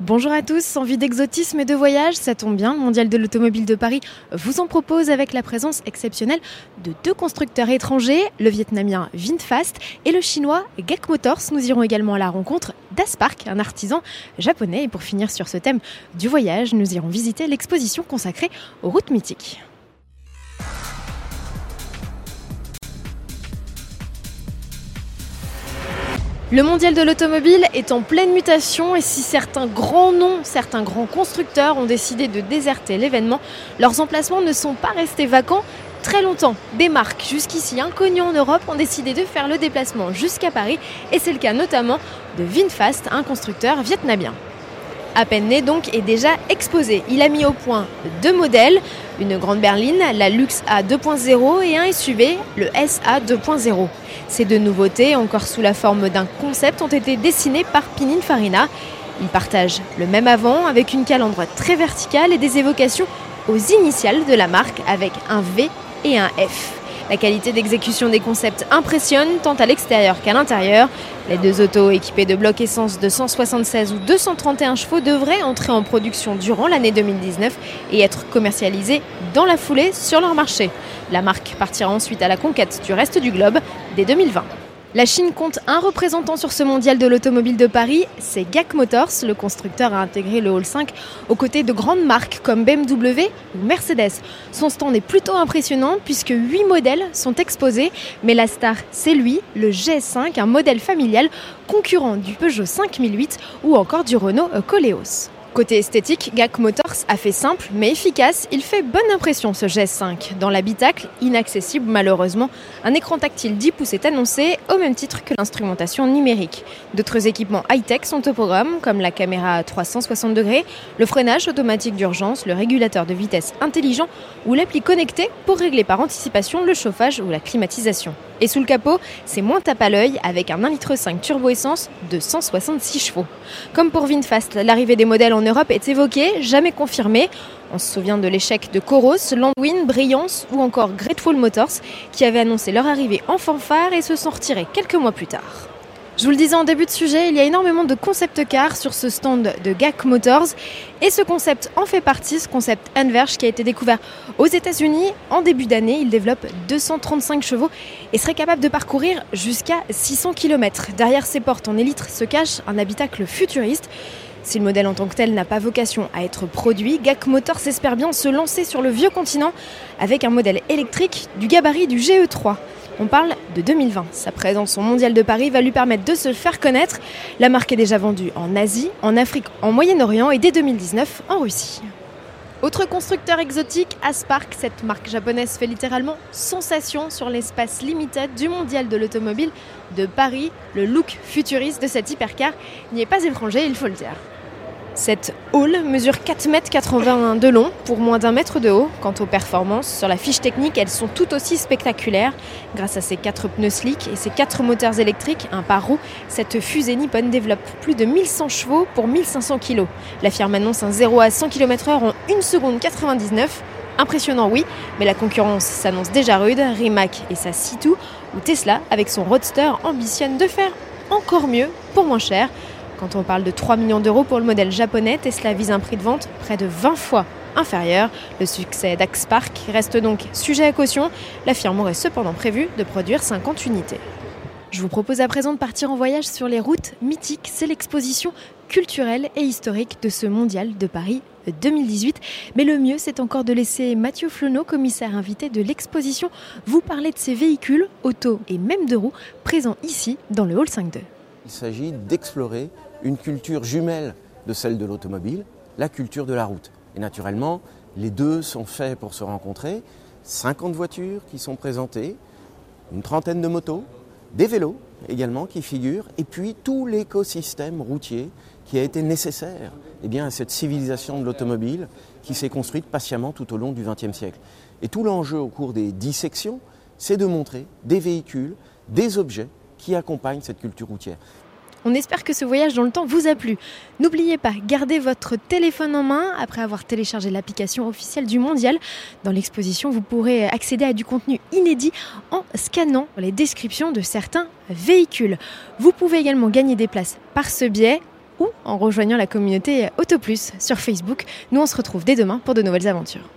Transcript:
Bonjour à tous, envie d'exotisme et de voyage, ça tombe bien, le Mondial de l'Automobile de Paris vous en propose avec la présence exceptionnelle de deux constructeurs étrangers, le vietnamien VinFast et le chinois Gek Motors. Nous irons également à la rencontre d'Aspark, un artisan japonais. Et pour finir sur ce thème du voyage, nous irons visiter l'exposition consacrée aux routes mythiques. Le mondial de l'automobile est en pleine mutation et si certains grands noms, certains grands constructeurs ont décidé de déserter l'événement, leurs emplacements ne sont pas restés vacants très longtemps. Des marques jusqu'ici inconnues en Europe ont décidé de faire le déplacement jusqu'à Paris et c'est le cas notamment de Vinfast, un constructeur vietnamien à peine né donc, est déjà exposé. Il a mis au point deux modèles, une grande berline, la Lux A 2.0 et un SUV, le SA 2.0. Ces deux nouveautés, encore sous la forme d'un concept, ont été dessinées par Pininfarina. Ils partagent le même avant avec une calandre très verticale et des évocations aux initiales de la marque avec un V et un F. La qualité d'exécution des concepts impressionne tant à l'extérieur qu'à l'intérieur. Les deux autos équipées de blocs essence de 176 ou 231 chevaux devraient entrer en production durant l'année 2019 et être commercialisées dans la foulée sur leur marché. La marque partira ensuite à la conquête du reste du globe dès 2020. La Chine compte un représentant sur ce mondial de l'automobile de Paris, c'est GAC Motors. Le constructeur a intégré le Hall 5 aux côtés de grandes marques comme BMW ou Mercedes. Son stand est plutôt impressionnant puisque 8 modèles sont exposés, mais la star c'est lui, le GS5, un modèle familial concurrent du Peugeot 5008 ou encore du Renault Coleos. Côté esthétique, GAC Motors a fait simple mais efficace. Il fait bonne impression ce GS5. Dans l'habitacle, inaccessible malheureusement, un écran tactile 10 pouces est annoncé au même titre que l'instrumentation numérique. D'autres équipements high-tech sont au programme comme la caméra 360 degrés, le freinage automatique d'urgence, le régulateur de vitesse intelligent ou l'appli connectée pour régler par anticipation le chauffage ou la climatisation. Et sous le capot, c'est moins tape à l'œil avec un 1,5 litre turbo essence de 166 chevaux. Comme pour Vinfast, l'arrivée des modèles en Europe est évoquée, jamais confirmée. On se souvient de l'échec de Coros, Landwin, Brillance ou encore Grateful Motors qui avaient annoncé leur arrivée en fanfare et se sont retirés quelques mois plus tard. Je vous le disais en début de sujet, il y a énormément de concept cars sur ce stand de GAC Motors et ce concept en fait partie, ce concept Anverge qui a été découvert aux États-Unis en début d'année. Il développe 235 chevaux et serait capable de parcourir jusqu'à 600 km. Derrière ses portes en élytre se cache un habitacle futuriste. Si le modèle en tant que tel n'a pas vocation à être produit, GAC Motors espère bien se lancer sur le vieux continent avec un modèle électrique du gabarit du GE3. On parle de 2020. Sa présence au Mondial de Paris va lui permettre de se faire connaître. La marque est déjà vendue en Asie, en Afrique, en Moyen-Orient et dès 2019 en Russie. Autre constructeur exotique, Aspark, cette marque japonaise fait littéralement sensation sur l'espace limited du mondial de l'automobile de Paris. Le look futuriste de cette hypercar n'y est pas étranger, il faut le dire. Cette hall mesure 4,81 m de long pour moins d'un mètre de haut. Quant aux performances, sur la fiche technique, elles sont tout aussi spectaculaires. Grâce à ses quatre pneus slick et ses quatre moteurs électriques, un par roue, cette fusée Nippon développe plus de 1100 chevaux pour 1500 kg. La firme annonce un 0 à 100 km/h en 1 seconde 99. Impressionnant, oui, mais la concurrence s'annonce déjà rude. Rimac et sa C2 ou Tesla, avec son Roadster, ambitionnent de faire encore mieux pour moins cher. Quand on parle de 3 millions d'euros pour le modèle japonais, Tesla vise un prix de vente près de 20 fois inférieur. Le succès d'Axpark reste donc sujet à caution. La firme aurait cependant prévu de produire 50 unités. Je vous propose à présent de partir en voyage sur les routes mythiques. C'est l'exposition culturelle et historique de ce mondial de Paris 2018. Mais le mieux, c'est encore de laisser Mathieu Flonneau, commissaire invité de l'exposition, vous parler de ces véhicules, auto et même de roues, présents ici dans le Hall 5.2. Il s'agit d'explorer une culture jumelle de celle de l'automobile, la culture de la route. Et naturellement, les deux sont faits pour se rencontrer. 50 voitures qui sont présentées, une trentaine de motos, des vélos également qui figurent, et puis tout l'écosystème routier qui a été nécessaire eh bien, à cette civilisation de l'automobile qui s'est construite patiemment tout au long du XXe siècle. Et tout l'enjeu au cours des dissections, c'est de montrer des véhicules, des objets qui accompagnent cette culture routière. On espère que ce voyage dans le temps vous a plu. N'oubliez pas, gardez votre téléphone en main après avoir téléchargé l'application officielle du Mondial. Dans l'exposition, vous pourrez accéder à du contenu inédit en scannant les descriptions de certains véhicules. Vous pouvez également gagner des places par ce biais ou en rejoignant la communauté AutoPlus sur Facebook. Nous, on se retrouve dès demain pour de nouvelles aventures.